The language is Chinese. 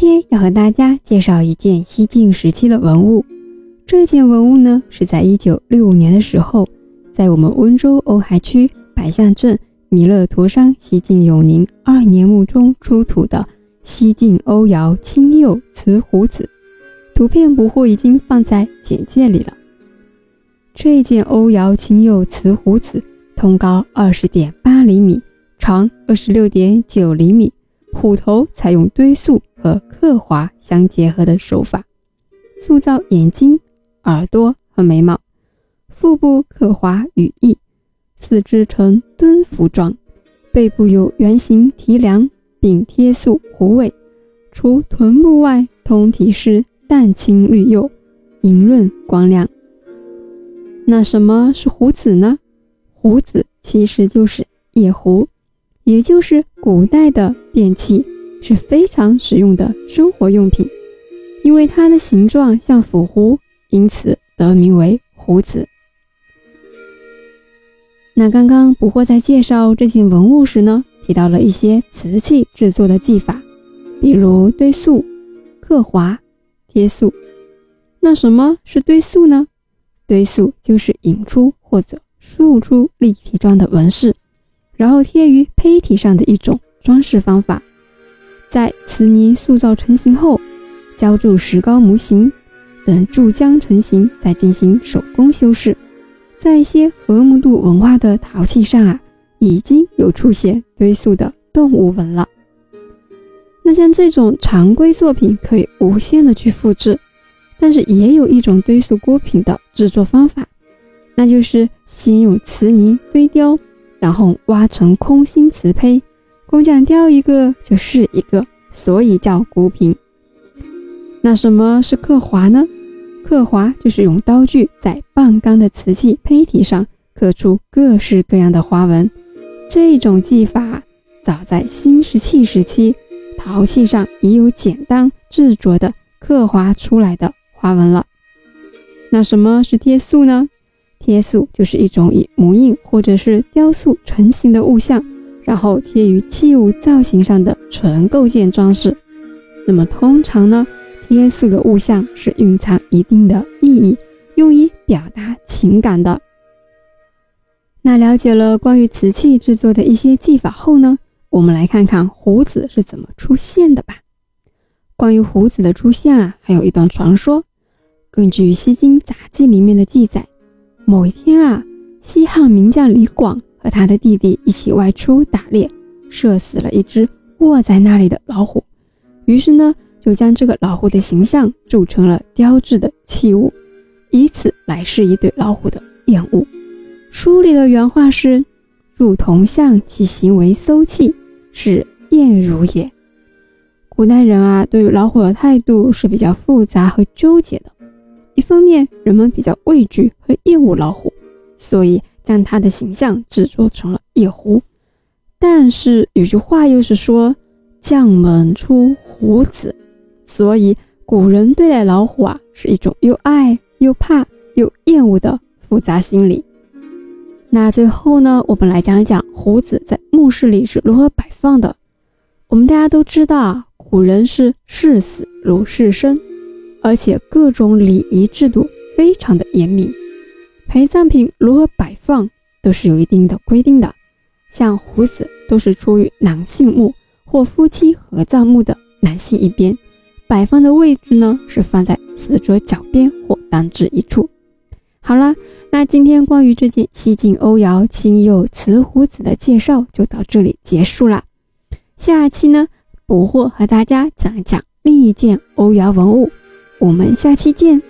今天要和大家介绍一件西晋时期的文物。这件文物呢，是在一九六五年的时候，在我们温州瓯海区百象镇弥勒陀山西晋永宁二年墓中出土的西晋欧窑青釉瓷壶子。图片不惑已经放在简介里了。这件欧窑青釉瓷壶子，通高二十点八厘米，长二十六点九厘米。虎头采用堆塑和刻划相结合的手法，塑造眼睛、耳朵和眉毛，腹部刻划羽翼，四肢呈蹲伏状，背部有圆形提梁，并贴塑虎尾。除臀部外，通体是淡青绿釉，莹润光亮。那什么是壶子呢？壶子其实就是夜壶。也就是古代的便器是非常实用的生活用品，因为它的形状像釜壶，因此得名为壶子。那刚刚不惑在介绍这件文物时呢，提到了一些瓷器制作的技法，比如堆塑、刻划、贴塑。那什么是堆塑呢？堆塑就是引出或者塑出立体状的纹饰。然后贴于胚体上的一种装饰方法，在瓷泥塑造成型后，浇筑石膏模型，等注浆成型，再进行手工修饰。在一些河姆渡文化的陶器上啊，已经有出现堆塑的动物纹了。那像这种常规作品可以无限的去复制，但是也有一种堆塑锅品的制作方法，那就是先用瓷泥堆雕。然后挖成空心瓷胚，工匠雕一个就是一个，所以叫孤品。那什么是刻划呢？刻划就是用刀具在半钢的瓷器胚体上刻出各式各样的花纹。这种技法早在新石器时期，陶器上已有简单制作的刻划出来的花纹了。那什么是贴塑呢？贴塑就是一种以模印或者是雕塑成型的物象，然后贴于器物造型上的纯构件装饰。那么通常呢，贴塑的物象是蕴藏一定的意义，用以表达情感的。那了解了关于瓷器制作的一些技法后呢，我们来看看胡子是怎么出现的吧。关于胡子的出现啊，还有一段传说。根据《西京杂记》里面的记载。某一天啊，西汉名将李广和他的弟弟一起外出打猎，射死了一只卧在那里的老虎。于是呢，就将这个老虎的形象铸成了雕制的器物，以此来示意对老虎的厌恶。书里的原话是：“入铜像，其行为搜气，是厌辱也。”古代人啊，对于老虎的态度是比较复杂和纠结的。一方面，人们比较畏惧和厌恶老虎，所以将他的形象制作成了夜壶。但是有句话又是说“将门出虎子”，所以古人对待老虎啊，是一种又爱又怕又厌恶的复杂心理。那最后呢，我们来讲讲虎子在墓室里是如何摆放的。我们大家都知道啊，古人是视死如视生。而且各种礼仪制度非常的严明，陪葬品如何摆放都是有一定的规定的。像壶子都是出于男性墓或夫妻合葬墓的男性一边，摆放的位置呢是放在死者脚边或单指一处。好了，那今天关于这件西晋欧窑青釉瓷壶子的介绍就到这里结束了。下期呢，捕获和大家讲一讲另一件欧窑文物。我们下期见。